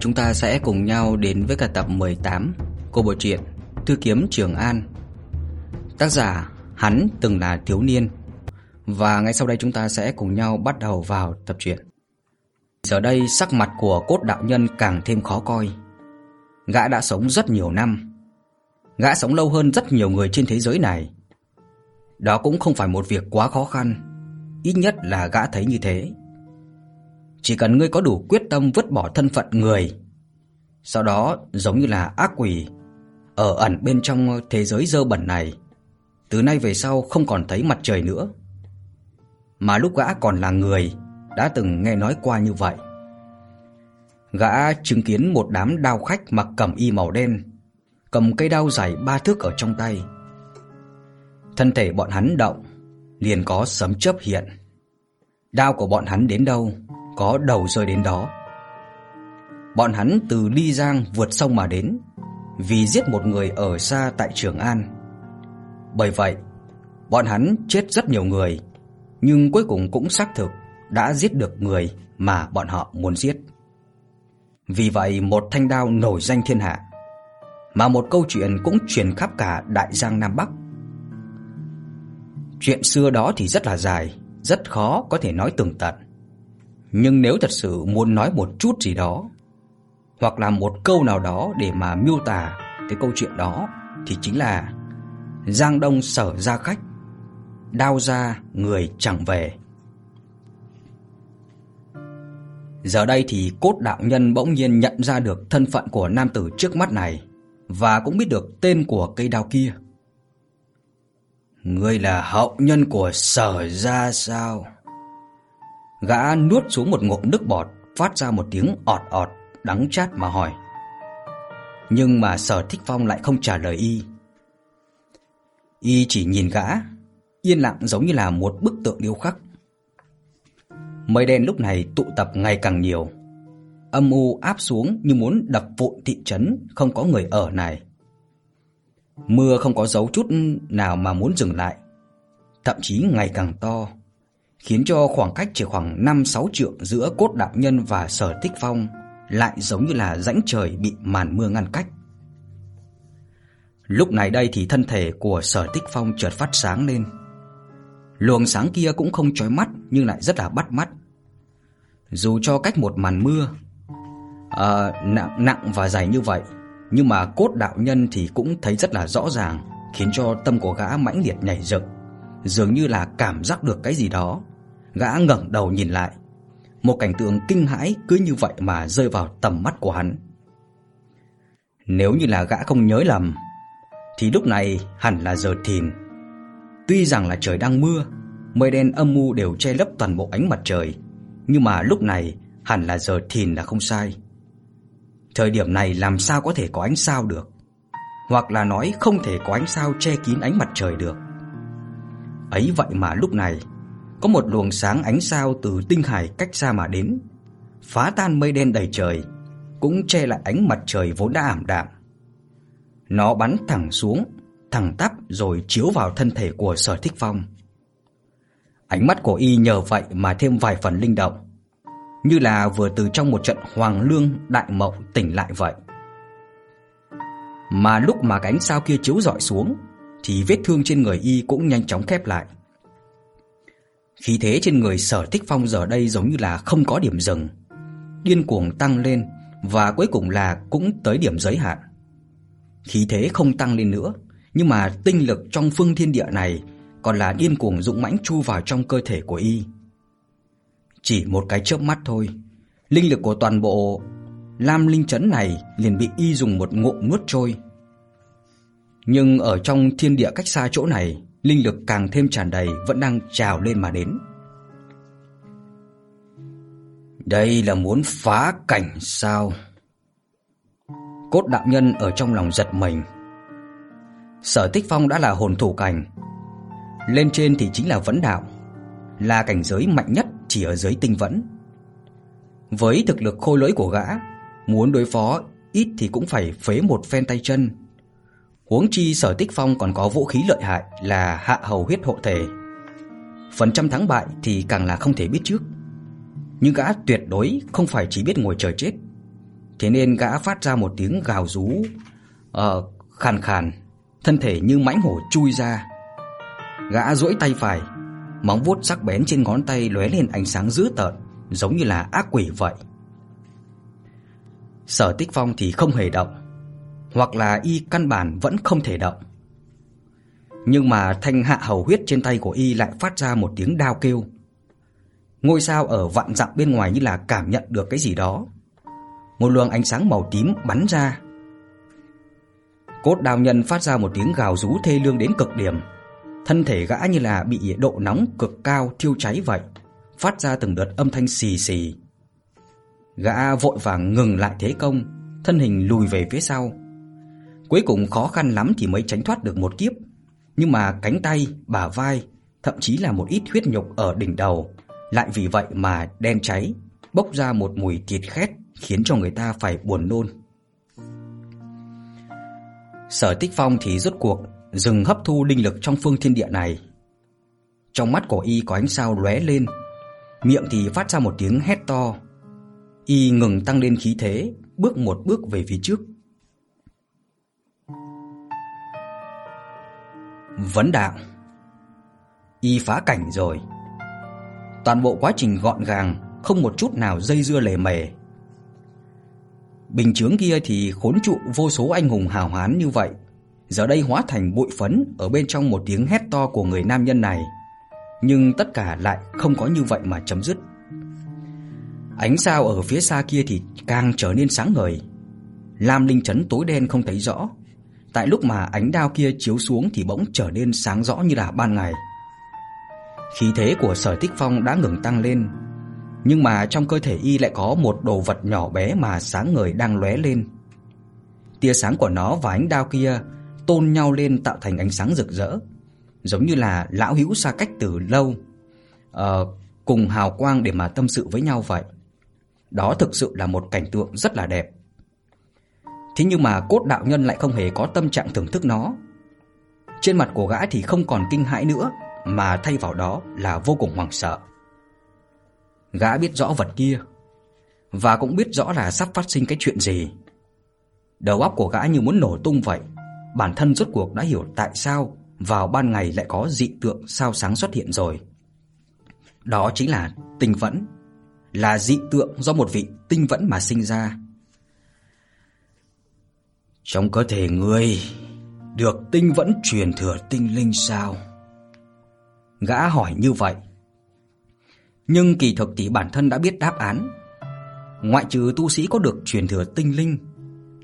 Chúng ta sẽ cùng nhau đến với cả tập 18 Cô bộ truyện, Thư kiếm Trường An. Tác giả, hắn từng là thiếu niên và ngay sau đây chúng ta sẽ cùng nhau bắt đầu vào tập truyện. Giờ đây sắc mặt của cốt đạo nhân càng thêm khó coi. Gã đã sống rất nhiều năm. Gã sống lâu hơn rất nhiều người trên thế giới này. Đó cũng không phải một việc quá khó khăn, ít nhất là gã thấy như thế. Chỉ cần ngươi có đủ quyết tâm vứt bỏ thân phận người, sau đó giống như là ác quỷ ở ẩn bên trong thế giới dơ bẩn này, từ nay về sau không còn thấy mặt trời nữa. Mà lúc gã còn là người, đã từng nghe nói qua như vậy. Gã chứng kiến một đám đao khách mặc cẩm y màu đen, cầm cây đao dài ba thước ở trong tay. Thân thể bọn hắn động, liền có sấm chớp hiện. Đao của bọn hắn đến đâu, có đầu rơi đến đó. Bọn hắn từ Ly Giang vượt sông mà đến, vì giết một người ở xa tại Trường An. Bởi vậy, bọn hắn chết rất nhiều người, nhưng cuối cùng cũng xác thực đã giết được người mà bọn họ muốn giết. Vì vậy một thanh đao nổi danh thiên hạ, mà một câu chuyện cũng truyền khắp cả Đại Giang Nam Bắc. Chuyện xưa đó thì rất là dài, rất khó có thể nói tường tận. Nhưng nếu thật sự muốn nói một chút gì đó, hoặc là một câu nào đó để mà miêu tả cái câu chuyện đó thì chính là Giang Đông sở ra khách, đao ra người chẳng về. Giờ đây thì cốt đạo nhân bỗng nhiên nhận ra được thân phận của nam tử trước mắt này và cũng biết được tên của cây đao kia. Ngươi là hậu nhân của sở ra sao? Gã nuốt xuống một ngụm nước bọt, phát ra một tiếng ọt ọt, đắng chát mà hỏi. Nhưng mà sở thích phong lại không trả lời y. Y chỉ nhìn gã, yên lặng giống như là một bức tượng điêu khắc. Mây đen lúc này tụ tập ngày càng nhiều. Âm u áp xuống như muốn đập vụn thị trấn không có người ở này. Mưa không có dấu chút nào mà muốn dừng lại. Thậm chí ngày càng to, khiến cho khoảng cách chỉ khoảng 5-6 trượng giữa cốt đạo nhân và sở thích phong lại giống như là rãnh trời bị màn mưa ngăn cách. Lúc này đây thì thân thể của sở tích phong chợt phát sáng lên. Luồng sáng kia cũng không chói mắt nhưng lại rất là bắt mắt. Dù cho cách một màn mưa à, nặng nặng và dày như vậy, nhưng mà cốt đạo nhân thì cũng thấy rất là rõ ràng, khiến cho tâm của gã mãnh liệt nhảy dựng, dường như là cảm giác được cái gì đó. Gã ngẩng đầu nhìn lại, một cảnh tượng kinh hãi cứ như vậy mà rơi vào tầm mắt của hắn. Nếu như là gã không nhớ lầm, thì lúc này hẳn là giờ thìn. Tuy rằng là trời đang mưa, mây đen âm u đều che lấp toàn bộ ánh mặt trời, nhưng mà lúc này hẳn là giờ thìn là không sai. Thời điểm này làm sao có thể có ánh sao được? Hoặc là nói không thể có ánh sao che kín ánh mặt trời được. Ấy vậy mà lúc này, có một luồng sáng ánh sao từ tinh hải cách xa mà đến, phá tan mây đen đầy trời, cũng che lại ánh mặt trời vốn đã ảm đạm. Nó bắn thẳng xuống, thẳng tắp rồi chiếu vào thân thể của Sở Thích Phong. Ánh mắt của y nhờ vậy mà thêm vài phần linh động, như là vừa từ trong một trận hoàng lương đại mộng tỉnh lại vậy. Mà lúc mà cánh sao kia chiếu rọi xuống, thì vết thương trên người y cũng nhanh chóng khép lại. Khí thế trên người Sở Thích Phong giờ đây giống như là không có điểm dừng, điên cuồng tăng lên và cuối cùng là cũng tới điểm giới hạn. Khí thế không tăng lên nữa, nhưng mà tinh lực trong phương thiên địa này còn là điên cuồng dũng mãnh chu vào trong cơ thể của y. Chỉ một cái chớp mắt thôi, linh lực của toàn bộ Lam Linh trấn này liền bị y dùng một ngụm nuốt trôi. Nhưng ở trong thiên địa cách xa chỗ này, linh lực càng thêm tràn đầy vẫn đang trào lên mà đến. Đây là muốn phá cảnh sao? Cốt đạo nhân ở trong lòng giật mình. Sở Tích Phong đã là hồn thủ cảnh, lên trên thì chính là vấn đạo, là cảnh giới mạnh nhất chỉ ở dưới tinh vẫn. Với thực lực khôi lỗi của gã, muốn đối phó ít thì cũng phải phế một phen tay chân. Huống chi Sở Tích Phong còn có vũ khí lợi hại là Hạ Hầu huyết hộ thể. Phần trăm thắng bại thì càng là không thể biết trước. Nhưng gã tuyệt đối không phải chỉ biết ngồi chờ chết. Thế nên gã phát ra một tiếng gào rú ờ khàn khàn, thân thể như mãnh hổ chui ra. Gã duỗi tay phải, móng vuốt sắc bén trên ngón tay lóe lên ánh sáng dữ tợn, giống như là ác quỷ vậy. Sở Tích Phong thì không hề động, hoặc là y căn bản vẫn không thể động. Nhưng mà thanh hạ hầu huyết trên tay của y lại phát ra một tiếng đao kêu. Ngôi sao ở vạn dặm bên ngoài như là cảm nhận được cái gì đó. Một luồng ánh sáng màu tím bắn ra. Cốt đao nhân phát ra một tiếng gào rú thê lương đến cực điểm. Thân thể gã như là bị độ nóng cực cao thiêu cháy vậy, phát ra từng đợt âm thanh xì xì. Gã vội vàng ngừng lại thế công, thân hình lùi về phía sau. Cuối cùng khó khăn lắm thì mới tránh thoát được một kiếp, nhưng mà cánh tay, bả vai, thậm chí là một ít huyết nhục ở đỉnh đầu lại vì vậy mà đen cháy, bốc ra một mùi thịt khét khiến cho người ta phải buồn nôn. Sở Tích Phong thì rốt cuộc dừng hấp thu linh lực trong phương thiên địa này. Trong mắt của y có ánh sao lóe lên, miệng thì phát ra một tiếng hét to. Y ngừng tăng lên khí thế, bước một bước về phía trước. Vấn đạo Y phá cảnh rồi Toàn bộ quá trình gọn gàng Không một chút nào dây dưa lề mề Bình chướng kia thì khốn trụ vô số anh hùng hào hán như vậy Giờ đây hóa thành bụi phấn Ở bên trong một tiếng hét to của người nam nhân này. Nhưng tất cả lại không có như vậy mà chấm dứt. Ánh sao ở phía xa kia thì càng trở nên sáng ngời. Lam linh chấn tối đen không thấy rõ. Tại lúc mà ánh đao kia chiếu xuống thì bỗng trở nên sáng rõ như là ban ngày. Khí thế của Sở Tích Phong đã ngừng tăng lên, nhưng mà trong cơ thể y lại có một đồ vật nhỏ bé mà sáng ngời đang lóe lên. Tia sáng của nó và ánh đao kia tôn nhau lên tạo thành ánh sáng rực rỡ, giống như là lão hữu xa cách từ lâu, uh, cùng hào quang để mà tâm sự với nhau vậy. Đó thực sự là một cảnh tượng rất là đẹp. Thế nhưng mà cốt đạo nhân lại không hề có tâm trạng thưởng thức nó. Trên mặt của gã thì không còn kinh hãi nữa, mà thay vào đó là vô cùng hoảng sợ. Gã biết rõ vật kia, và cũng biết rõ là sắp phát sinh cái chuyện gì. Đầu óc của gã như muốn nổ tung vậy, bản thân rốt cuộc đã hiểu tại sao vào ban ngày lại có dị tượng sao sáng xuất hiện rồi. Đó chính là tinh vẫn, là dị tượng do một vị tinh vẫn mà sinh ra. Trong cơ thể ngươi được tinh vẫn truyền thừa tinh linh sao? Gã hỏi như vậy. Nhưng kỳ thực thì bản thân đã biết đáp án. Ngoại trừ tu sĩ có được truyền thừa tinh linh,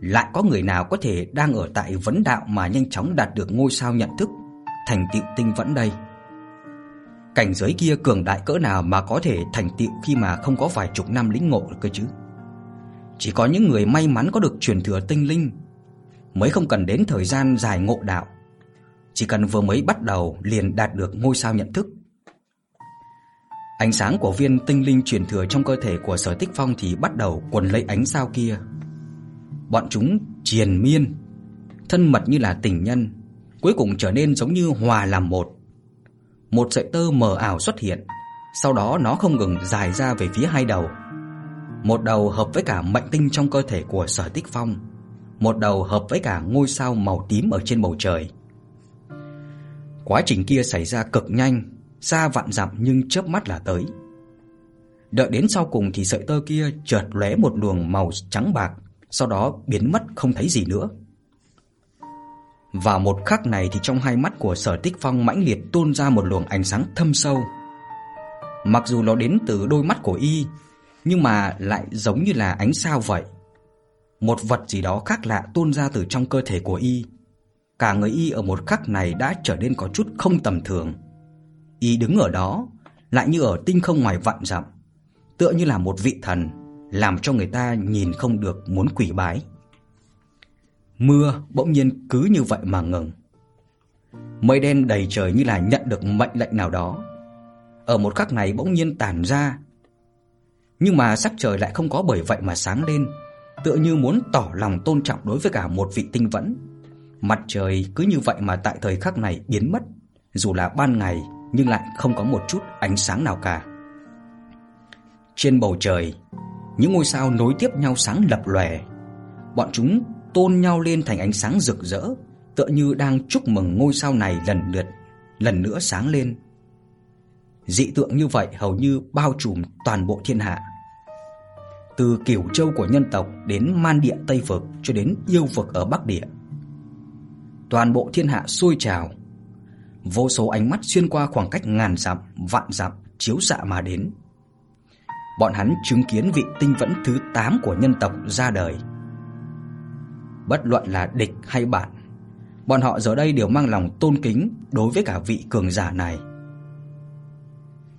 lại có người nào có thể đang ở tại vấn đạo mà nhanh chóng đạt được ngôi sao nhận thức, thành tựu tinh vẫn đây? Cảnh giới kia cường đại cỡ nào mà có thể thành tựu khi mà không có vài chục năm lĩnh ngộ được cơ chứ? Chỉ có những người may mắn có được truyền thừa tinh linh mới không cần đến thời gian dài ngộ đạo. Chỉ cần vừa mới bắt đầu liền đạt được ngôi sao nhận thức. Ánh sáng của viên tinh linh truyền thừa trong cơ thể của Sở Tích Phong thì bắt đầu quần lấy ánh sao kia. Bọn chúng triền miên, thân mật như là tình nhân, cuối cùng trở nên giống như hòa làm một. Một sợi tơ mờ ảo xuất hiện, sau đó nó không ngừng dài ra về phía hai đầu. Một đầu hợp với cả mệnh tinh trong cơ thể của Sở Tích Phong một đầu hợp với cả ngôi sao màu tím ở trên bầu trời. Quá trình kia xảy ra cực nhanh, xa vạn dặm nhưng chớp mắt là tới. Đợi đến sau cùng thì sợi tơ kia chợt lóe một luồng màu trắng bạc, sau đó biến mất không thấy gì nữa. Vào một khắc này thì trong hai mắt của Sở Tích Phong mãnh liệt tuôn ra một luồng ánh sáng thâm sâu. Mặc dù nó đến từ đôi mắt của y, nhưng mà lại giống như là ánh sao vậy. Một vật gì đó khác lạ tuôn ra từ trong cơ thể của y. Cả người y ở một khắc này đã trở nên có chút không tầm thường. Y đứng ở đó, lại như ở tinh không ngoài vạn dặm, tựa như là một vị thần, làm cho người ta nhìn không được muốn quỳ bái. Mưa bỗng nhiên cứ như vậy mà ngừng. Mây đen đầy trời như là nhận được mệnh lệnh nào đó. Ở một khắc này bỗng nhiên tàn ra. Nhưng mà sắc trời lại không có bởi vậy mà sáng lên, tựa như muốn tỏ lòng tôn trọng đối với cả một vị tinh vẫn. Mặt trời cứ như vậy mà tại thời khắc này biến mất, dù là ban ngày nhưng lại không có một chút ánh sáng nào cả. Trên bầu trời, những ngôi sao nối tiếp nhau sáng lập lòe. Bọn chúng tôn nhau lên thành ánh sáng rực rỡ, tựa như đang chúc mừng ngôi sao này lần lượt lần nữa sáng lên. Dị tượng như vậy hầu như bao trùm toàn bộ thiên hạ. Từ Cửu Châu của nhân tộc đến Man Địa Tây vực cho đến yêu vực ở Bắc Địa. Toàn bộ thiên hạ sôi trào. Vô số ánh mắt xuyên qua khoảng cách ngàn dặm, vạn dặm chiếu xạ mà đến. Bọn hắn chứng kiến vị tinh vẫn thứ 8 của nhân tộc ra đời. Bất luận là địch hay bạn, bọn họ giờ đây đều mang lòng tôn kính đối với cả vị cường giả này.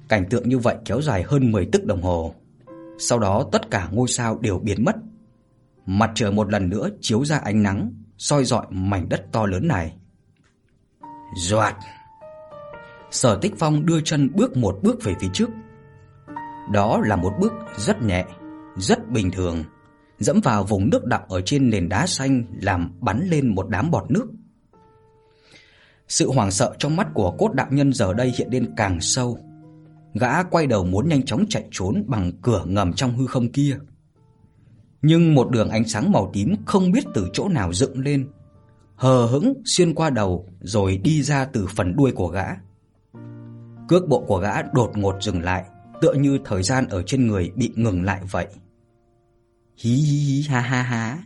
Cảnh tượng như vậy kéo dài hơn 10 tức đồng hồ. Sau đó tất cả ngôi sao đều biến mất. Mặt trời một lần nữa chiếu ra ánh nắng, soi rọi mảnh đất to lớn này. Doạt. Sở Tích Phong đưa chân bước một bước về phía trước. Đó là một bước rất nhẹ, rất bình thường, dẫm vào vùng nước đọng ở trên nền đá xanh làm bắn lên một đám bọt nước. Sự hoảng sợ trong mắt của cốt đạo nhân giờ đây hiện lên càng sâu. Gã quay đầu muốn nhanh chóng chạy trốn bằng cửa ngầm trong hư không kia. Nhưng một đường ánh sáng màu tím không biết từ chỗ nào dựng lên, hờ hững xuyên qua đầu rồi đi ra từ phần đuôi của gã. Cước bộ của gã đột ngột dừng lại, tựa như thời gian ở trên người bị ngừng lại vậy. Hí hí hí ha ha ha.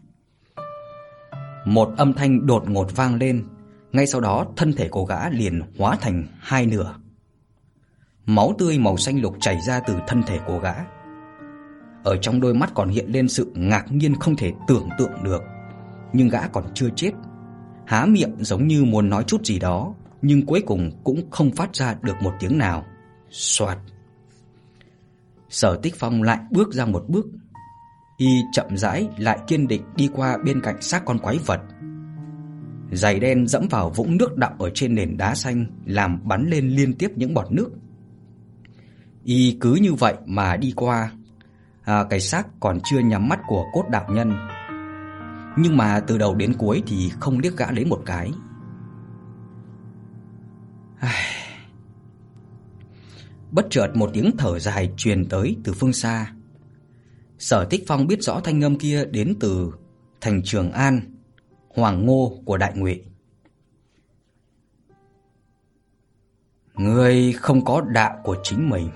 Một âm thanh đột ngột vang lên, ngay sau đó thân thể cô gã liền hóa thành hai nửa. Máu tươi màu xanh lục chảy ra từ thân thể cô gã. Ở trong đôi mắt còn hiện lên sự ngạc nhiên không thể tưởng tượng được, nhưng gã còn chưa chết. Há miệng giống như muốn nói chút gì đó, nhưng cuối cùng cũng không phát ra được một tiếng nào. Soạt. Sở Tích Phong lại bước ra một bước. Y chậm rãi lại kiên định đi qua bên cạnh xác con quái vật Giày đen dẫm vào vũng nước đọng ở trên nền đá xanh làm bắn lên liên tiếp những bọt nước. Y cứ như vậy mà đi qua, à, cái xác còn chưa nhắm mắt của cốt đạo nhân. Nhưng mà từ đầu đến cuối thì không liếc gã lấy một cái. Bất chợt một tiếng thở dài truyền tới từ phương xa. Sở Tích Phong biết rõ thanh âm kia đến từ thành Trường An, Hoàng Ngô của Đại Ngụy. Ngươi không có đạo của chính mình.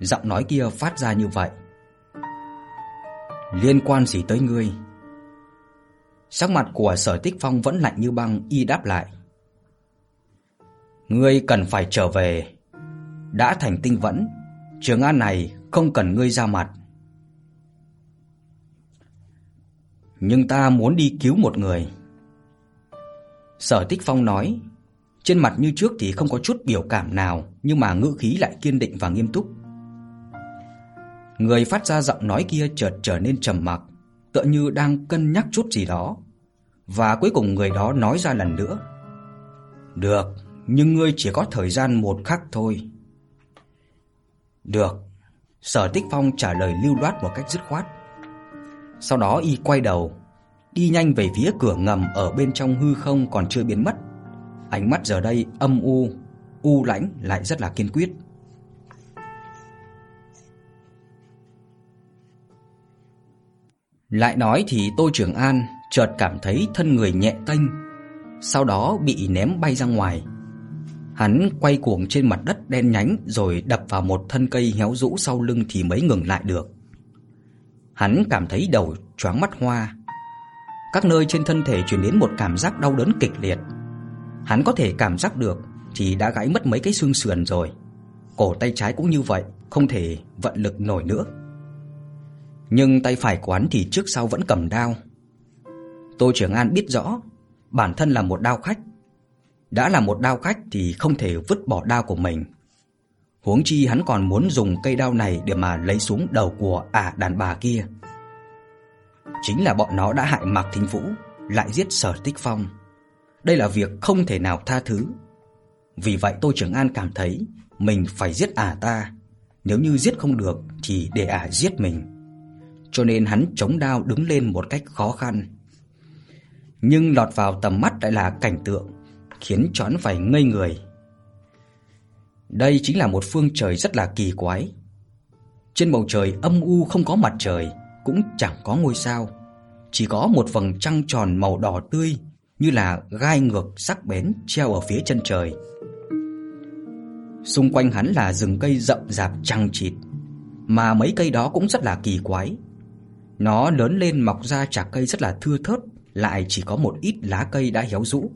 Giọng nói kia phát ra như vậy. Liên quan gì tới ngươi? Sắc mặt của Sở Tích Phong vẫn lạnh như băng, y đáp lại. Ngươi cần phải trở về. Đã thành tinh vẫn, Trường An này không cần ngươi ra mặt. nhưng ta muốn đi cứu một người. Sở Tích Phong nói, trên mặt như trước thì không có chút biểu cảm nào, nhưng mà ngữ khí lại kiên định và nghiêm túc. Người phát ra giọng nói kia chợt trở nên trầm mặc, tựa như đang cân nhắc chút gì đó. Và cuối cùng người đó nói ra lần nữa. Được, nhưng ngươi chỉ có thời gian một khắc thôi. Được, Sở Tích Phong trả lời lưu loát một cách dứt khoát. Sau đó y quay đầu, đi nhanh về phía cửa ngầm ở bên trong hư không còn chưa biến mất. Ánh mắt giờ đây âm u, u lãnh lại rất là kiên quyết. Lại nói thì Tô Trường An chợt cảm thấy thân người nhẹ tênh, sau đó bị ném bay ra ngoài. Hắn quay cuồng trên mặt đất đen nhánh rồi đập vào một thân cây héo rũ sau lưng thì mới ngừng lại được. Hắn cảm thấy đầu choáng mắt hoa. Các nơi trên thân thể truyền đến một cảm giác đau đớn kịch liệt. Hắn có thể cảm giác được thì đã gãy mất mấy cái xương sườn rồi. Cổ tay trái cũng như vậy, không thể vận lực nổi nữa. Nhưng tay phải của hắn thì trước sau vẫn cầm đao. Tô Trường An biết rõ, bản thân là một đao khách. Đã là một đao khách thì không thể vứt bỏ đao của mình. Huống chi hắn còn muốn dùng cây đao này để mà lấy xuống đầu của ả đàn bà kia. Chính là bọn nó đã hại Mạc Thính Vũ, lại giết Sở Tích Phong. Đây là việc không thể nào tha thứ. Vì vậy Tô Trường An cảm thấy mình phải giết ả ta. Nếu như giết không được thì để ả giết mình. Cho nên hắn chống đao đứng lên một cách khó khăn. Nhưng lọt vào tầm mắt lại là cảnh tượng khiến choán phải ngây người. Đây chính là một phương trời rất là kỳ quái. Trên bầu trời âm u không có mặt trời, cũng chẳng có ngôi sao, chỉ có một vầng trăng tròn màu đỏ tươi như là gai ngược sắc bén treo ở phía chân trời. Xung quanh hắn là rừng cây rậm rạp chằng chịt, mà mấy cây đó cũng rất là kỳ quái. Nó lớn lên mọc ra chạc cây rất là thưa thớt, lại chỉ có một ít lá cây đã héo rũ.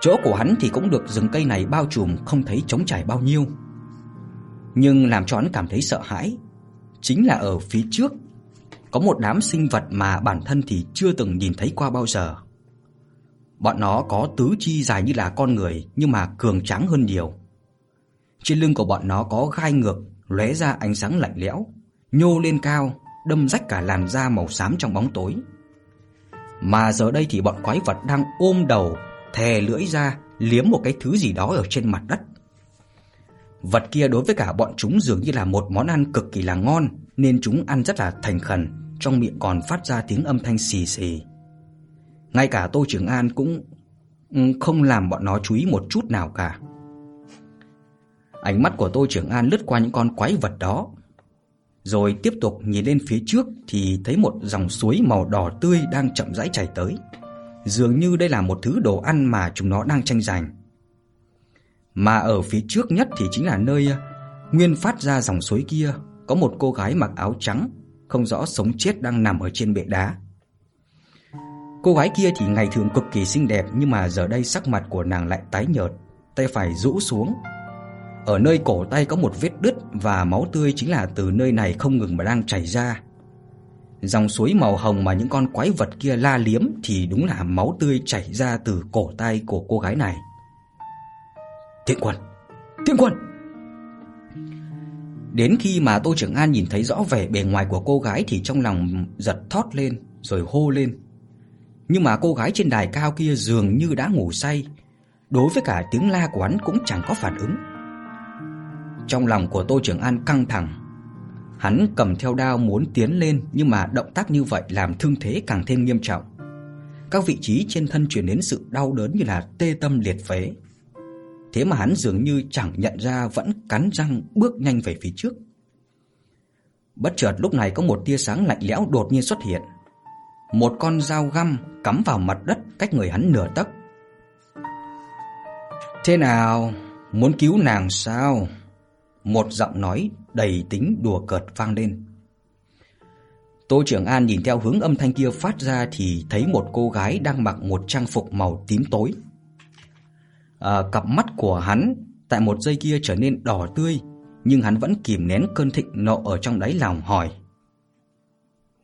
Chỗ của hắn thì cũng được rừng cây này bao trùm không thấy trống trải bao nhiêu. Nhưng làm cho hắn cảm thấy sợ hãi chính là ở phía trước có một đám sinh vật mà bản thân thì chưa từng nhìn thấy qua bao giờ. Bọn nó có tứ chi dài như là con người nhưng mà cường tráng hơn nhiều. Trên lưng của bọn nó có gai ngược lóe ra ánh sáng lạnh lẽo, nhô lên cao, đâm rách cả làn da màu xám trong bóng tối. Mà giờ đây thì bọn quái vật đang ôm đầu, thè lưỡi ra liếm một cái thứ gì đó ở trên mặt đất. Vật kia đối với cả bọn chúng dường như là một món ăn cực kỳ là ngon nên chúng ăn rất là thành khẩn, trong miệng còn phát ra tiếng âm thanh xì xì. Ngay cả Tô Trường An cũng ừ, không làm bọn nó chú ý một chút nào cả. Ánh mắt của Tô Trường An lướt qua những con quái vật đó, rồi tiếp tục nhìn lên phía trước thì thấy một dòng suối màu đỏ tươi đang chậm rãi chảy tới. Dường như đây là một thứ đồ ăn mà chúng nó đang tranh giành. Mà ở phía trước nhất thì chính là nơi à, nguyên phát ra dòng suối kia, có một cô gái mặc áo trắng, không rõ sống chết đang nằm ở trên bệ đá. Cô gái kia thì ngày thường cực kỳ xinh đẹp nhưng mà giờ đây sắc mặt của nàng lại tái nhợt, tay phải rũ xuống. Ở nơi cổ tay có một vết đứt và máu tươi chính là từ nơi này không ngừng mà đang chảy ra. Dòng suối màu hồng mà những con quái vật kia la liếm thì đúng là máu tươi chảy ra từ cổ tay của cô gái này. Thiện quân! Thiện quân! Đến khi mà Tô Trưởng An nhìn thấy rõ vẻ bề ngoài của cô gái thì trong lòng giật thót lên rồi hô lên. Nhưng mà cô gái trên đài cao kia dường như đã ngủ say, đối với cả tiếng la của hắn cũng chẳng có phản ứng. Trong lòng của Tô Trưởng An căng thẳng, hắn cầm theo đao muốn tiến lên nhưng mà động tác như vậy làm thương thế càng thêm nghiêm trọng. Các vị trí trên thân chuyển đến sự đau đớn như là tê tâm liệt phế. Thế mà hắn dường như chẳng nhận ra vẫn cắn răng bước nhanh về phía trước. Bất chợt lúc này có một tia sáng lạnh lẽo đột nhiên xuất hiện. Một con dao găm cắm vào mặt đất cách người hắn nửa tấc. Thế nào, muốn cứu nàng sao? Một giọng nói đầy tính đùa cợt vang lên. Tô Trưởng An nhìn theo hướng âm thanh kia phát ra thì thấy một cô gái đang mặc một trang phục màu tím tối à, cặp mắt của hắn tại một giây kia trở nên đỏ tươi, nhưng hắn vẫn kìm nén cơn thịnh nộ ở trong đáy lòng hỏi: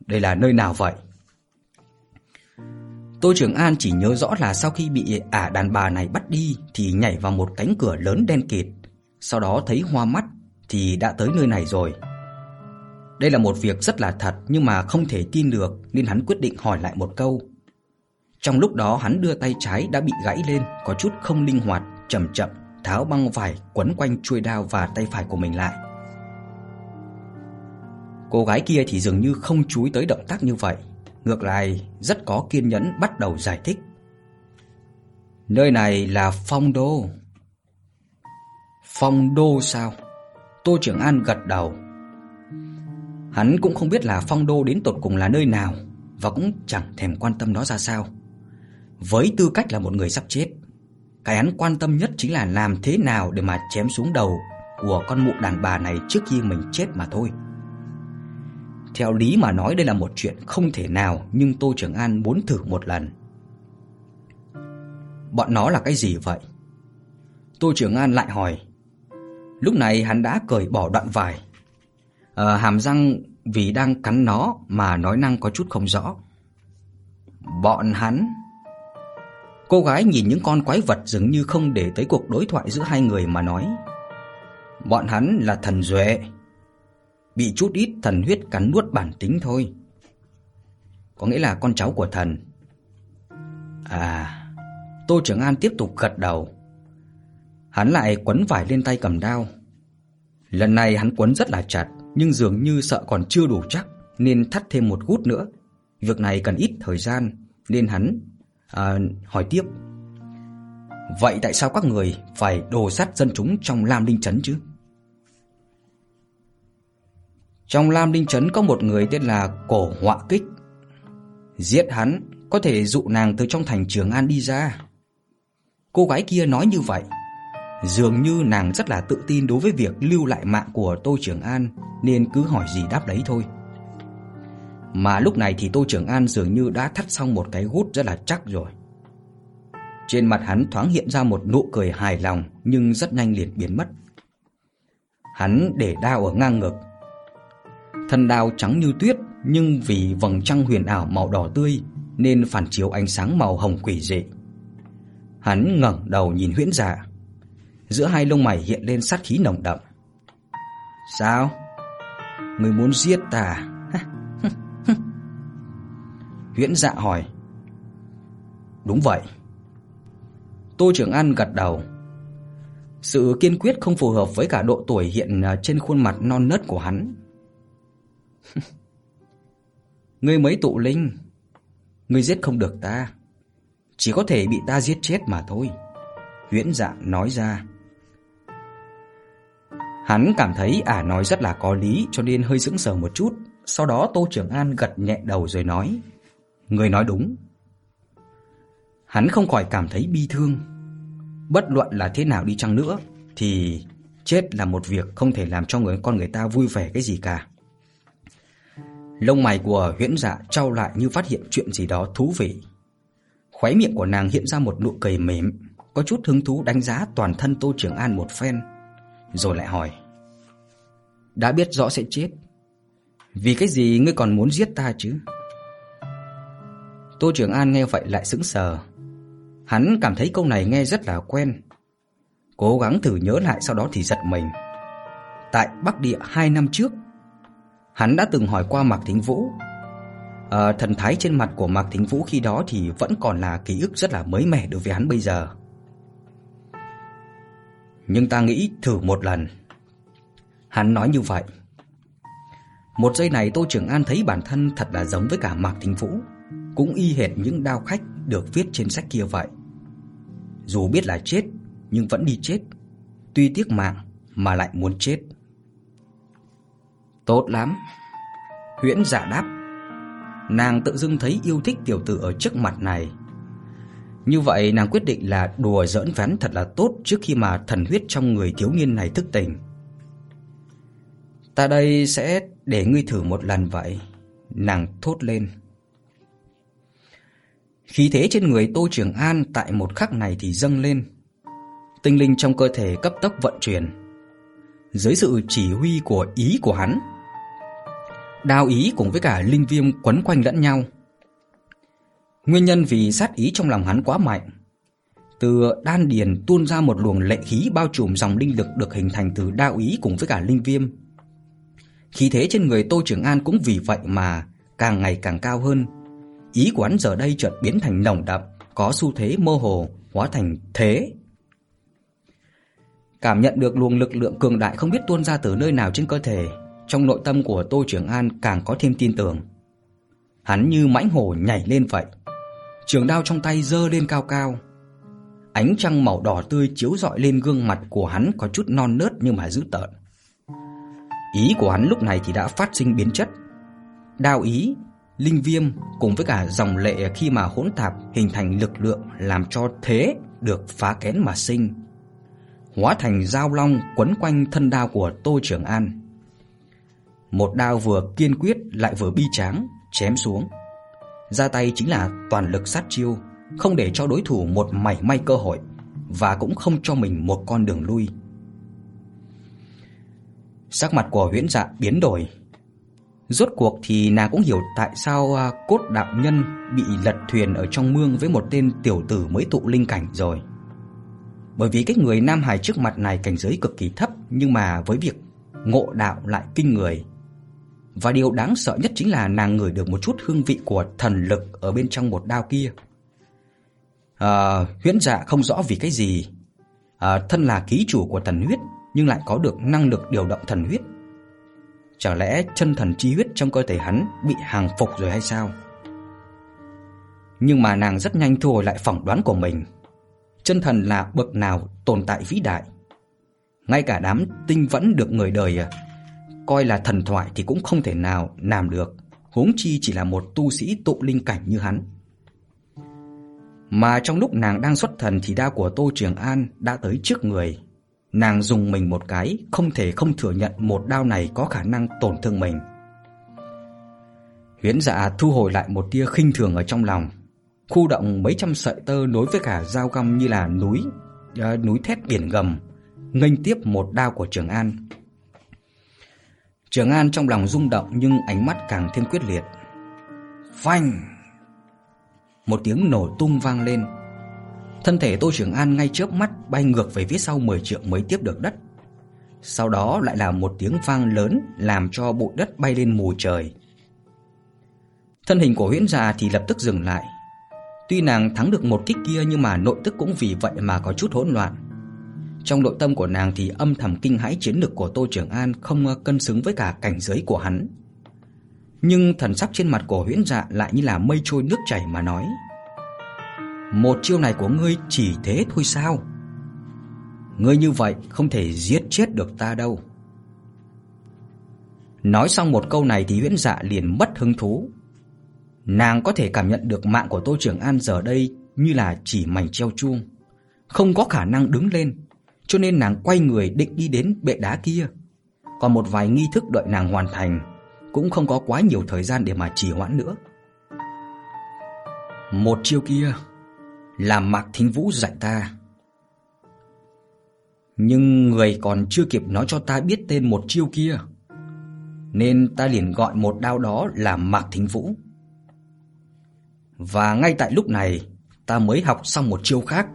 "Đây là nơi nào vậy?" Tô Trường An chỉ nhớ rõ là sau khi bị ả đàn bà này bắt đi thì nhảy vào một cánh cửa lớn đen kịt, sau đó thấy hoa mắt thì đã tới nơi này rồi. Đây là một việc rất là thật nhưng mà không thể tin được nên hắn quyết định hỏi lại một câu. Trong lúc đó hắn đưa tay trái đã bị gãy lên, có chút không linh hoạt, chậm chậm tháo băng vải quấn quanh chuôi đao và tay phải của mình lại. Cô gái kia thì dường như không chú ý tới động tác như vậy, ngược lại rất có kiên nhẫn bắt đầu giải thích. Nơi này là Phong Đô. Phong Đô sao? Tô Trường An gật đầu. Hắn cũng không biết là Phong Đô đến tột cùng là nơi nào và cũng chẳng thèm quan tâm nó ra sao. Với tư cách là một người sắp chết, cái hắn quan tâm nhất chính là làm thế nào để mà chém xuống đầu của con mụ đàn bà này trước khi mình chết mà thôi. Theo lý mà nói đây là một chuyện không thể nào, nhưng Tô Trường An muốn thử một lần. Bọn nó là cái gì vậy? Tô Trường An lại hỏi. Lúc này hắn đã cởi bỏ đoạn vải. À, hàm răng vì đang cắn nó mà nói năng có chút không rõ. Bọn hắn Cô gái nhìn những con quái vật dường như không để tới cuộc đối thoại giữa hai người mà nói Bọn hắn là thần duệ Bị chút ít thần huyết cắn nuốt bản tính thôi Có nghĩa là con cháu của thần À Tô trưởng An tiếp tục gật đầu Hắn lại quấn vải lên tay cầm đao. Lần này hắn quấn rất là chặt Nhưng dường như sợ còn chưa đủ chắc Nên thắt thêm một gút nữa. Việc này cần ít thời gian Nên hắn à, hỏi tiếp. Vậy tại sao các người phải đồ sát dân chúng trong Lam Đinh Trấn chứ? Trong Lam Đinh Trấn có một người tên là Cổ Họa Kích. Giết hắn có thể dụ nàng từ trong thành Trường An đi ra. Cô gái kia nói như vậy. Dường như nàng rất là tự tin đối với việc lưu lại mạng của Tô Trường An, Nên cứ hỏi gì đáp đấy thôi. Mà lúc này thì Tô Trường An dường như đã thắt xong một cái gút rất là chắc rồi. Trên mặt hắn thoáng hiện ra một nụ cười hài lòng, Nhưng rất nhanh liền biến mất. Hắn để đao ở ngang ngực. Thân đao trắng như tuyết, Nhưng vì vầng trăng huyền ảo màu đỏ tươi, Nên phản chiếu ánh sáng màu hồng quỷ dị. Hắn ngẩng đầu nhìn huyễn dạ. Giữa hai lông mày hiện lên sát khí nồng đậm. Sao? Người muốn giết ta à? Huyễn dạ hỏi. Đúng vậy. Tô Trường An gật đầu. Sự kiên quyết không phù hợp với cả độ tuổi hiện à, trên khuôn mặt non nớt của hắn. Ngươi mấy tụ linh? Ngươi giết không được ta. Chỉ có thể bị ta giết chết mà thôi. Huyễn dạ nói ra. Hắn cảm thấy ả nói rất là có lý cho nên hơi sững sờ một chút. Sau đó Tô Trường An gật nhẹ đầu rồi nói. Người nói đúng. Hắn không khỏi cảm thấy bi thương. Bất luận là thế nào đi chăng nữa thì chết là một việc không thể làm cho người con người ta vui vẻ cái gì cả. Lông mày của huyễn dạ trao lại như phát hiện chuyện gì đó thú vị. Khóe miệng của nàng hiện ra một nụ cười mềm, có chút hứng thú đánh giá toàn thân Tô Trường An một phen. Rồi lại hỏi Đã biết rõ sẽ chết Vì cái gì ngươi còn muốn giết ta chứ? Tô Trường An nghe vậy lại sững sờ. Hắn cảm thấy câu này nghe rất là quen. Cố gắng thử nhớ lại sau đó thì giật mình. Tại Bắc Địa hai năm trước Hắn đã từng hỏi qua Mạc Thính Vũ. À, Thần thái trên mặt của Mạc Thính Vũ khi đó thì vẫn còn là ký ức rất là mới mẻ đối với hắn bây giờ nhưng ta nghĩ thử một lần. Hắn nói như vậy. Một giây này Tô Trường An thấy bản thân thật là giống với cả Mạc Thính Vũ, Cũng y hệt những đao khách được viết trên sách kia vậy. Dù biết là chết, Nhưng vẫn đi chết. Tuy tiếc mạng, mà lại muốn chết. Tốt lắm. Huyễn giả đáp. Nàng tự dưng thấy yêu thích tiểu tử ở trước mặt này như vậy nàng quyết định là đùa giỡn ván thật là tốt trước khi mà thần huyết trong người thiếu niên này thức tỉnh. Ta đây sẽ để ngươi thử một lần vậy. Nàng thốt lên. Khí thế trên người Tô Trường An tại một khắc này thì dâng lên. Tinh linh trong cơ thể cấp tốc vận chuyển. Dưới sự chỉ huy của ý của hắn, đao ý cùng với cả linh viêm quấn quanh lẫn nhau Nguyên nhân vì sát ý trong lòng hắn quá mạnh. Từ đan điền tuôn ra một luồng lệ khí bao trùm dòng linh lực được hình thành từ đao ý cùng với cả linh viêm. Khí thế trên người Tô Trường An cũng vì vậy mà càng ngày càng cao hơn. Ý của hắn giờ đây chợt biến thành nồng đậm, có xu thế mơ hồ, hóa thành thế. Cảm nhận được luồng lực lượng cường đại không biết tuôn ra từ nơi nào trên cơ thể, trong nội tâm của Tô Trường An càng có thêm tin tưởng. Hắn như mãnh hổ nhảy lên vậy, trường đao trong tay giơ lên cao cao. Ánh trăng màu đỏ tươi chiếu rọi lên gương mặt của hắn có chút non nớt nhưng mà dữ tợn. Ý của hắn lúc này thì đã phát sinh biến chất. Đao ý, linh viêm cùng với cả dòng lệ khi mà hỗn tạp hình thành lực lượng làm cho thế được phá kén mà sinh. Hóa thành dao long quấn quanh thân đao của Tô Trường An. Một đao vừa kiên quyết lại vừa bi tráng chém xuống ra tay chính là toàn lực sát chiêu, không để cho đối thủ một mảy may cơ hội và cũng không cho mình một con đường lui. Sắc mặt của Huyễn Dạ biến đổi. Rốt cuộc thì nàng cũng hiểu tại sao à, cốt đạo nhân bị lật thuyền ở trong mương với một tên tiểu tử mới tụ linh cảnh rồi. Bởi vì cái người Nam Hải trước mặt này cảnh giới cực kỳ thấp nhưng mà với việc ngộ đạo lại kinh người và điều đáng sợ nhất chính là nàng ngửi được một chút hương vị của thần lực ở bên trong một đao kia. À, huyễn dạ không rõ vì cái gì. À, thân là ký chủ của thần huyết nhưng lại có được năng lực điều động thần huyết. Chẳng lẽ chân thần chi huyết trong cơ thể hắn bị hàng phục rồi hay sao? Nhưng mà nàng rất nhanh thu hồi lại phỏng đoán của mình. Chân thần là bậc nào tồn tại vĩ đại. Ngay cả đám tinh vẫn được người đời à? Coi là thần thoại thì cũng không thể nào làm được, huống chi chỉ là một tu sĩ tụ linh cảnh như hắn. Mà trong lúc nàng đang xuất thần thì đao của Tô Trường An đã tới trước người. Nàng dùng mình một cái, không thể không thừa nhận một đao này có khả năng tổn thương mình. Huyễn Dạ thu hồi lại một tia khinh thường ở trong lòng, khu động mấy trăm sợi tơ nối với cả dao găm như là núi, uh, núi thét biển gầm, nghênh tiếp một đao của Trường An. Trường An trong lòng rung động nhưng ánh mắt càng thêm quyết liệt. Phanh! Một tiếng nổ tung vang lên. Thân thể Tô Trường An ngay chớp mắt bay ngược về phía sau 10 trượng mới tiếp được đất. Sau đó lại là một tiếng vang lớn làm cho bụi đất bay lên mù trời. Thân hình của Huyễn già thì lập tức dừng lại. Tuy nàng thắng được một kích kia nhưng mà nội tức cũng vì vậy mà có chút hỗn loạn. Trong nội tâm của nàng thì âm thầm kinh hãi chiến lược của Tô Trường An không cân xứng với cả cảnh giới của hắn. Nhưng thần sắc trên mặt của huyễn dạ lại như là mây trôi nước chảy mà nói, Một chiêu này của ngươi chỉ thế thôi sao? Ngươi như vậy không thể giết chết được ta đâu. Nói xong một câu này thì huyễn dạ liền mất hứng thú. Nàng có thể cảm nhận được mạng của Tô Trường An giờ đây như là chỉ mảnh treo chuông, Không có khả năng đứng lên. Cho nên nàng quay người định đi đến bệ đá kia Còn một vài nghi thức đợi nàng hoàn thành cũng không có quá nhiều thời gian để mà trì hoãn nữa. Một chiêu kia là Mạc Thính Vũ dạy ta. Nhưng người còn chưa kịp nói cho ta biết tên một chiêu kia, nên ta liền gọi một đao đó là Mạc Thính Vũ. Và ngay tại lúc này, ta mới học xong một chiêu khác.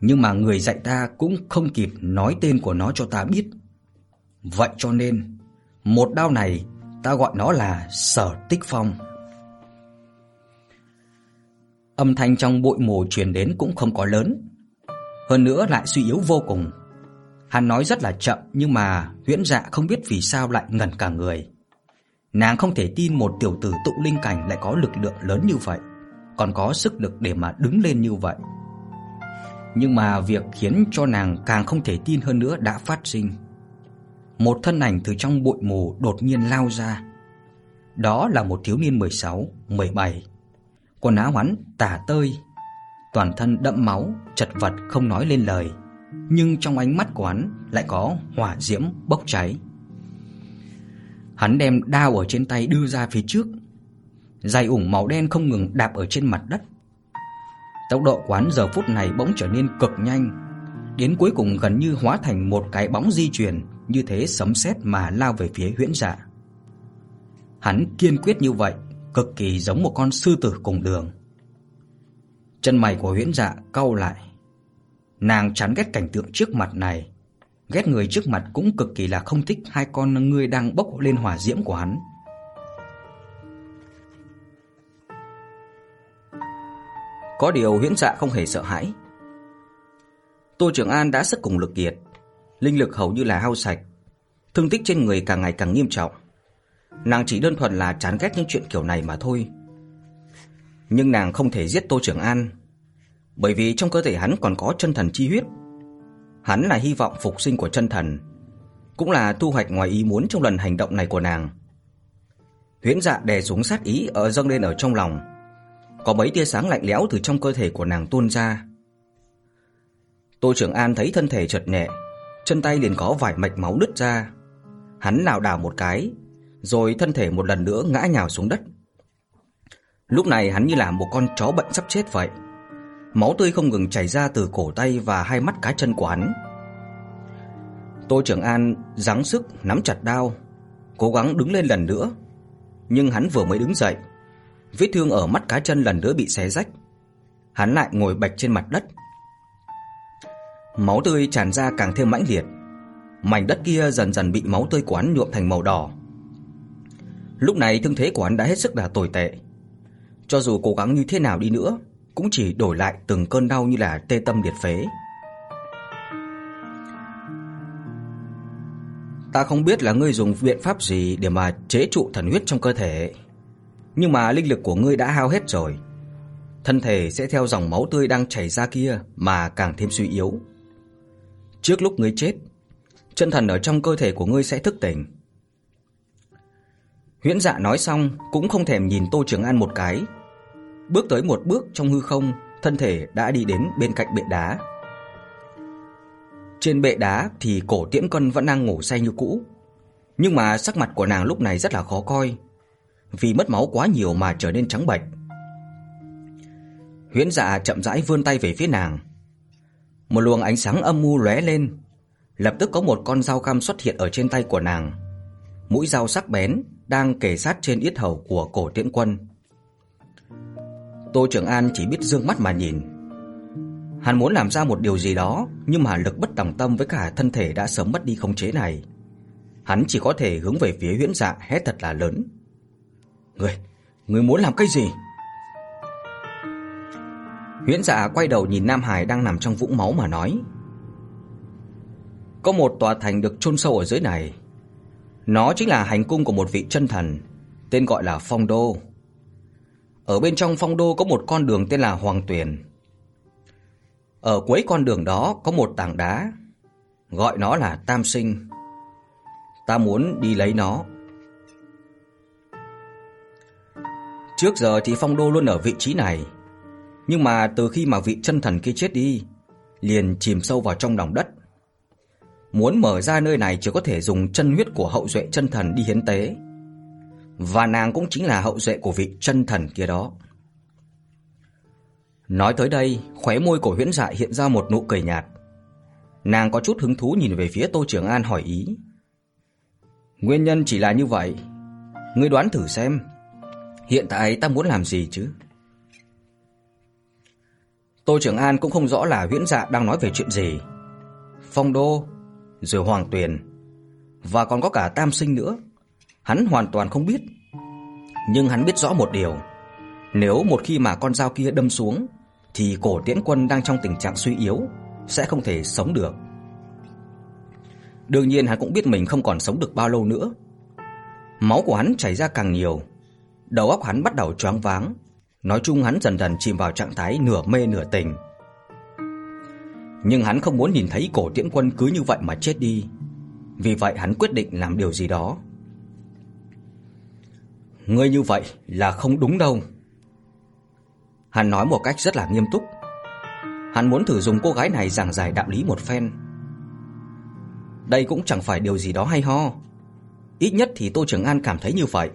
Nhưng mà người dạy ta cũng không kịp nói tên của nó cho ta biết. Vậy cho nên một đao này ta gọi nó là Sở Tích Phong. Âm thanh trong bụi mù truyền đến cũng không có lớn, hơn nữa lại suy yếu vô cùng. Hắn nói rất là chậm nhưng mà Huyễn Dạ không biết vì sao lại ngẩn cả người. Nàng không thể tin một tiểu tử tụ linh cảnh lại có lực lượng lớn như vậy, còn có sức lực để mà đứng lên như vậy. Nhưng mà việc khiến cho nàng càng không thể tin hơn nữa đã phát sinh một thân ảnh từ trong bụi mù đột nhiên lao ra. Đó là một thiếu niên 16, 17. Quần áo hắn tả tơi, toàn thân đẫm máu, chật vật không nói lên lời, nhưng trong ánh mắt của hắn lại có hỏa diễm bốc cháy. Hắn đem đao ở trên tay đưa ra phía trước, giày ủng màu đen không ngừng đạp ở trên mặt đất. Tốc độ quán giờ phút này bỗng trở nên cực nhanh, đến cuối cùng gần như hóa thành một cái bóng di chuyển như thế sấm sét mà lao về phía Huyễn Dạ. Hắn kiên quyết như vậy, cực kỳ giống một con sư tử cùng đường. Chân mày của Huyễn Dạ cau lại. Nàng chán ghét cảnh tượng trước mặt này, ghét người trước mặt cũng cực kỳ là không thích hai con ngươi đang bốc lên hỏa diễm của hắn. Có điều Huyễn Dạ không hề sợ hãi. Tô Trường An đã sức cùng lực kiệt, linh lực hầu như là hao sạch, thương tích trên người càng ngày càng nghiêm trọng. Nàng chỉ đơn thuần là chán ghét những chuyện kiểu này mà thôi. Nhưng nàng không thể giết Tô Trường An, bởi vì trong cơ thể hắn còn có chân thần chi huyết. Hắn là hy vọng phục sinh của chân thần, cũng là thu hoạch ngoài ý muốn trong lần hành động này của nàng. Huyễn Dạ đè xuống sát ý ở dâng lên ở trong lòng. Có mấy tia sáng lạnh lẽo từ trong cơ thể của nàng tuôn ra. Tô Trường An thấy thân thể chợt nhẹ, chân tay liền có vài mạch máu đứt ra. Hắn lảo đảo một cái, rồi thân thể một lần nữa ngã nhào xuống đất. Lúc này hắn như là một con chó bệnh sắp chết vậy. Máu tươi không ngừng chảy ra từ cổ tay và hai mắt cá chân của hắn. Tô Trường An giáng sức nắm chặt đao, cố gắng đứng lên lần nữa. Nhưng hắn vừa mới đứng dậy, vết thương ở mắt cá chân lần nữa bị xé rách. Hắn lại ngồi bạch trên mặt đất, Máu tươi tràn ra càng thêm mãnh liệt. Mảnh đất kia dần dần bị máu tươi của hắn nhuộm thành màu đỏ. Lúc này thương thế của hắn đã hết sức là tồi tệ. Cho dù cố gắng như thế nào đi nữa, cũng chỉ đổi lại từng cơn đau như là tê tâm liệt phế. Ta không biết là ngươi dùng biện pháp gì để mà chế trụ thần huyết trong cơ thể, nhưng mà linh lực của ngươi đã hao hết rồi, thân thể sẽ theo dòng máu tươi đang chảy ra kia mà càng thêm suy yếu. Trước lúc ngươi chết, chân thần ở trong cơ thể của ngươi sẽ thức tỉnh. Huyễn Dạ nói xong cũng không thèm nhìn Tô Trường An một cái, bước tới một bước trong hư không, thân thể đã đi đến bên cạnh bệ đá. Trên bệ đá thì cổ Tiễn Cân vẫn đang ngủ say như cũ, nhưng mà sắc mặt của nàng lúc này rất là khó coi, vì mất máu quá nhiều mà trở nên trắng bệch. Huyễn Dạ chậm rãi vươn tay về phía nàng. Một luồng ánh sáng âm u lóe lên, lập tức có một con dao găm xuất hiện ở trên tay của nàng. Mũi dao sắc bén đang kề sát trên yết hầu của Cổ Tiễn Quân. Tô Trường An chỉ biết dương mắt mà nhìn. Hắn muốn làm ra một điều gì đó, nhưng mà lực bất tòng tâm với cả thân thể đã sớm mất đi khống chế này. Hắn chỉ có thể hướng về phía Huyễn Dạ hét thật là lớn người người muốn làm cái gì?" Huyễn Dạ quay đầu nhìn Nam Hải đang nằm trong vũng máu mà nói: "Có một tòa thành được chôn sâu ở dưới này. Nó chính là hành cung của một vị chân thần, tên gọi là Phong Đô." Ở bên trong phong đô có một con đường tên là Hoàng Tuyền. Ở cuối con đường đó có một tảng đá, gọi nó là Tam Sinh. Ta muốn đi lấy nó. Trước giờ thì phong đô luôn ở vị trí này, nhưng mà từ khi mà vị chân thần kia chết đi, liền chìm sâu vào trong lòng đất. Muốn mở ra nơi này chỉ có thể dùng chân huyết của hậu duệ chân thần đi hiến tế. Và nàng cũng chính là hậu duệ của vị chân thần kia đó. Nói tới đây, khóe môi của Huyễn Dạ hiện ra một nụ cười nhạt. Nàng có chút hứng thú nhìn về phía Tô Trường An hỏi ý. Nguyên nhân chỉ là như vậy, ngươi đoán thử xem, hiện tại ta muốn làm gì chứ? Tô Trường An cũng không rõ là Huyễn Dạ đang nói về chuyện gì. Phong Đô, rồi Hoàng Tuyền, và còn có cả Tam Sinh nữa hắn hoàn toàn không biết. Nhưng hắn biết rõ một điều, nếu một khi mà con dao kia đâm xuống thì Cổ Tiễn Quân đang trong tình trạng suy yếu, sẽ không thể sống được. Đương nhiên hắn cũng biết mình không còn sống được bao lâu nữa. Máu của hắn chảy ra càng nhiều, đầu óc hắn bắt đầu choáng váng, nói chung hắn dần dần chìm vào trạng thái nửa mê nửa tỉnh. Nhưng hắn không muốn nhìn thấy Cổ Tiễn Quân cứ như vậy mà chết đi. Vì vậy hắn quyết định làm điều gì đó ngươi như vậy là không đúng đâu." Hắn nói một cách rất là nghiêm túc. Hắn muốn thử dùng cô gái này giảng giải đạo lý một phen. Đây cũng chẳng phải điều gì đó hay ho. Ít nhất thì Tô Trường An cảm thấy như vậy.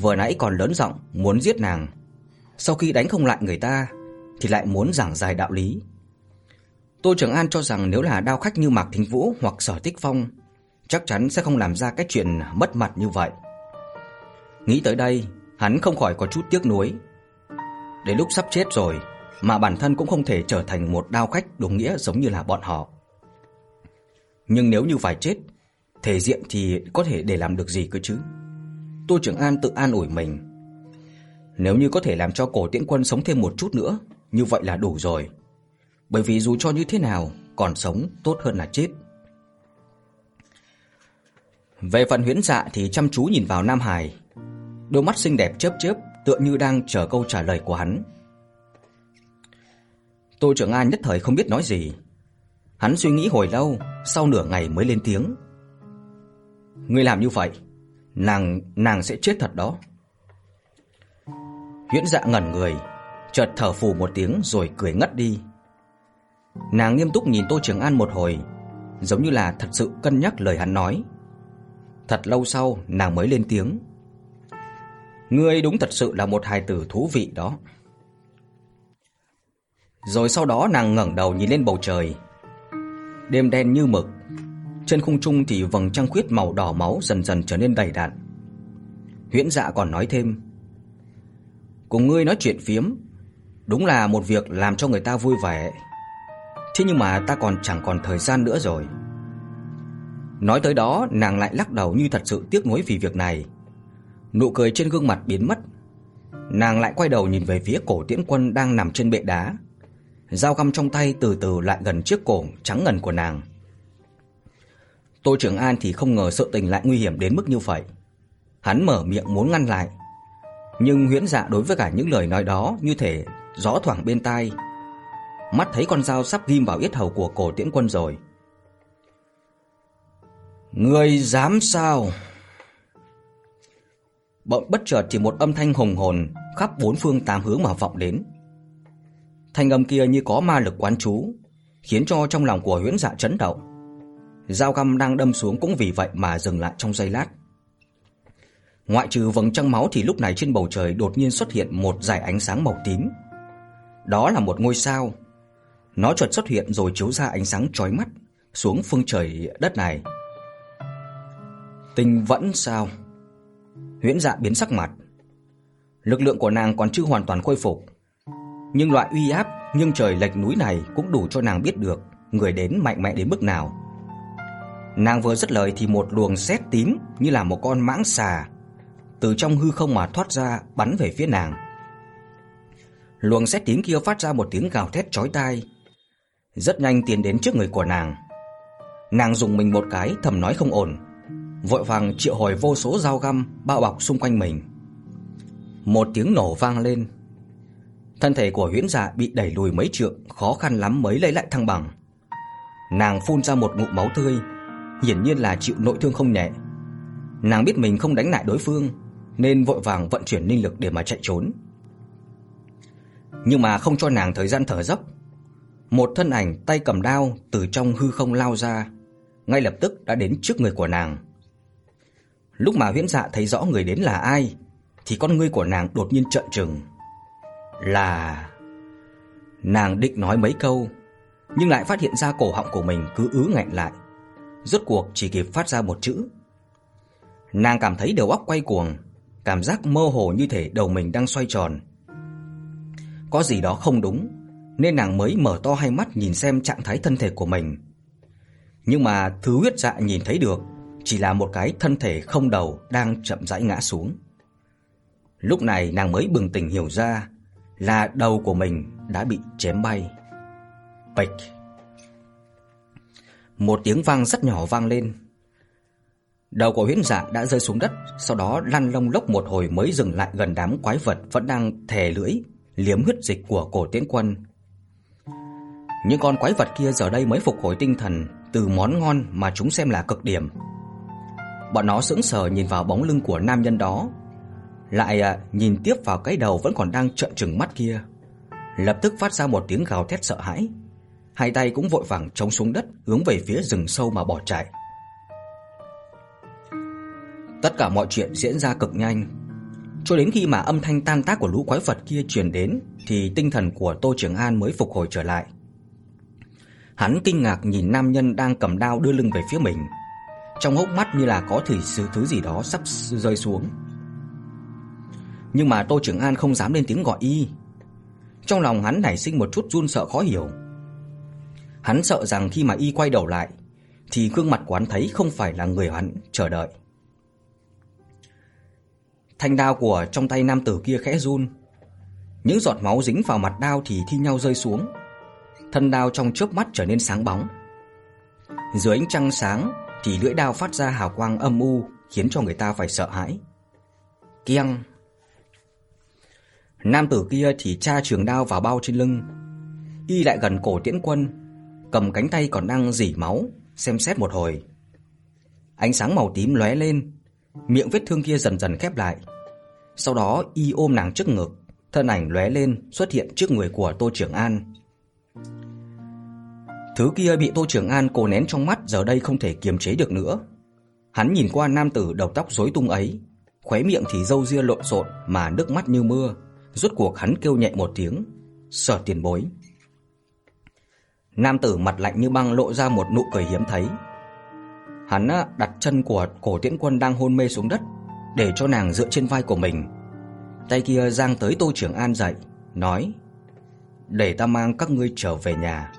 Vừa nãy còn lớn giọng muốn giết nàng, sau khi đánh không lại người ta thì lại muốn giảng giải đạo lý. Tô Trường An cho rằng nếu là đao khách như Mạc Thính Vũ hoặc Sở Tích Phong, chắc chắn sẽ không làm ra cái chuyện mất mặt như vậy. Nghĩ tới đây, hắn không khỏi có chút tiếc nuối. Đến lúc sắp chết rồi mà bản thân cũng không thể trở thành một đao khách đúng nghĩa giống như là bọn họ. Nhưng nếu như phải chết, thể diện thì có thể để làm được gì cơ chứ? Tô Trường An tự an ủi mình. Nếu như có thể làm cho Cổ Tiễn Quân sống thêm một chút nữa, như vậy là đủ rồi. Bởi vì dù cho như thế nào, còn sống tốt hơn là chết. Về phần Huyễn Dạ thì chăm chú nhìn vào Nam Hải, đôi mắt xinh đẹp chớp chớp, tựa như đang chờ câu trả lời của hắn. Tô Trường An nhất thời không biết nói gì. Hắn suy nghĩ hồi lâu, sau nửa ngày mới lên tiếng. Ngươi làm như vậy, nàng nàng sẽ chết thật đó. Huyễn Dạ ngẩn người, chợt thở phù một tiếng rồi cười ngất đi. Nàng nghiêm túc nhìn Tô Trường An một hồi, giống như là thật sự cân nhắc lời hắn nói. Thật lâu sau, nàng mới lên tiếng. Ngươi đúng thật sự là một hài tử thú vị đó. Rồi sau đó nàng ngẩng đầu nhìn lên bầu trời. Đêm đen như mực, trên khung trung thì vầng trăng khuyết màu đỏ máu dần dần trở nên đầy đặn. Huyễn Dạ còn nói thêm: "Cùng ngươi nói chuyện phiếm, đúng là một việc làm cho người ta vui vẻ. Thế nhưng mà ta còn chẳng còn thời gian nữa rồi." Nói tới đó, nàng lại lắc đầu như thật sự tiếc nuối vì việc này. Nụ cười trên gương mặt biến mất. Nàng lại quay đầu nhìn về phía cổ tiễn quân đang nằm trên bệ đá. Dao găm trong tay từ từ lại gần chiếc cổ trắng ngần của nàng. Tô Trường An thì không ngờ sự tình lại nguy hiểm đến mức như vậy. Hắn mở miệng muốn ngăn lại, nhưng Huyễn Dạ đối với cả những lời nói đó như thể rõ thoảng bên tai. Mắt thấy con dao sắp ghim vào yết hầu của cổ tiễn quân rồi. Người dám sao? Bỗng bất chợt chỉ một âm thanh hùng hồn khắp bốn phương tám hướng mà vọng đến. Thanh âm kia như có ma lực quán trú, khiến cho trong lòng của Huyễn Dạ chấn động. Dao găm đang đâm xuống cũng vì vậy mà dừng lại trong giây lát. Ngoại trừ vầng trăng máu thì lúc này trên bầu trời đột nhiên xuất hiện một dải ánh sáng màu tím. Đó là một ngôi sao. Nó chợt xuất hiện rồi chiếu ra ánh sáng chói mắt xuống phương trời đất này. Tinh vẫn sao? Huyễn Dạ biến sắc mặt. Lực lượng của nàng còn chưa hoàn toàn khôi phục, nhưng loại uy áp nghiêng trời lệch núi này cũng đủ cho nàng biết được người đến mạnh mẽ đến mức nào. Nàng vừa dứt lời thì một luồng sét tím như là một con mãng xà từ trong hư không mà thoát ra bắn về phía nàng. Luồng sét tím kia phát ra một tiếng gào thét chói tai, rất nhanh tiến đến trước người của nàng. Nàng dùng mình một cái thầm nói không ổn, vội vàng triệu hồi vô số dao găm bao bọc xung quanh mình. Một tiếng nổ vang lên. Thân thể của Huyễn Dạ bị đẩy lùi mấy trượng, khó khăn lắm mới lấy lại thăng bằng. Nàng phun ra một ngụm máu tươi, hiển nhiên là chịu nội thương không nhẹ. Nàng biết mình không đánh lại đối phương, nên vội vàng vận chuyển linh lực để mà chạy trốn. Nhưng mà không cho nàng thời gian thở dốc, một thân ảnh tay cầm đao từ trong hư không lao ra, ngay lập tức đã đến trước người của nàng. Lúc mà Huyễn Dạ thấy rõ người đến là ai, thì con ngươi của nàng đột nhiên trợn trừng. Là nàng định nói mấy câu, nhưng lại phát hiện ra cổ họng của mình cứ ứ nghẹn lại, rốt cuộc chỉ kịp phát ra một chữ. Nàng cảm thấy đầu óc quay cuồng, cảm giác mơ hồ như thể đầu mình đang xoay tròn. Có gì đó không đúng, nên nàng mới mở to hai mắt nhìn xem trạng thái thân thể của mình. Nhưng mà thứ huyết dạ nhìn thấy được chỉ là một cái thân thể không đầu đang chậm rãi ngã xuống. Lúc này nàng mới bừng tỉnh hiểu ra là đầu của mình đã bị chém bay. bạch một tiếng vang rất nhỏ vang lên. Đầu của Huyễn Dạ đã rơi xuống đất, sau đó lăn lông lốc một hồi mới dừng lại gần đám quái vật vẫn đang thè lưỡi liếm huyết dịch của cổ Tiễn Quân. Những con quái vật kia giờ đây mới phục hồi tinh thần từ món ngon mà chúng xem là cực điểm. Bọn nó sững sờ nhìn vào bóng lưng của nam nhân đó, lại à, nhìn tiếp vào cái đầu vẫn còn đang trợn trừng mắt kia, lập tức phát ra một tiếng gào thét sợ hãi. Hai tay cũng vội vàng chống xuống đất, hướng về phía rừng sâu mà bỏ chạy. Tất cả mọi chuyện diễn ra cực nhanh. Cho đến khi mà âm thanh tan tác của lũ quái vật kia truyền đến thì tinh thần của Tô Trường An mới phục hồi trở lại. Hắn kinh ngạc nhìn nam nhân đang cầm đao đưa lưng về phía mình, trong hốc mắt như là có thủy sự thứ gì đó sắp rơi xuống. Nhưng mà Tô Trường An không dám lên tiếng gọi y. Trong lòng hắn nảy sinh một chút run sợ khó hiểu. Hắn sợ rằng khi mà y quay đầu lại thì gương mặt của hắn thấy không phải là người hắn chờ đợi. Thanh đao của trong tay nam tử kia khẽ run. Những giọt máu dính vào mặt đao thì thi nhau rơi xuống. Thân đao trong chớp mắt trở nên sáng bóng. Dưới ánh trăng sáng thì lưỡi đao phát ra hào quang âm u khiến cho người ta phải sợ hãi. Kiêng. Nam tử kia thì tra trường đao vào bao trên lưng. Y lại gần cổ Tiễn Quân, cầm cánh tay còn đang rỉ máu, xem xét một hồi. Ánh sáng màu tím lóe lên, miệng vết thương kia dần dần khép lại. Sau đó y ôm nàng trước ngực, thân ảnh lóe lên xuất hiện trước người của Tô Trường An. Thứ kia bị Tô Trường An cố nén trong mắt giờ đây không thể kiềm chế được nữa. Hắn nhìn qua nam tử đầu tóc rối tung ấy, khóe miệng thì râu ria lộn xộn mà nước mắt như mưa, rốt cuộc hắn kêu nhẹ một tiếng, "Sở Tiền Bối." Nam tử mặt lạnh như băng lộ ra một nụ cười hiếm thấy. Hắn đặt chân của Cổ Tiễn Quân đang hôn mê xuống đất, để cho nàng dựa trên vai của mình. Tay kia giang tới Tô Trường An dậy, nói: "Để ta mang các ngươi trở về nhà."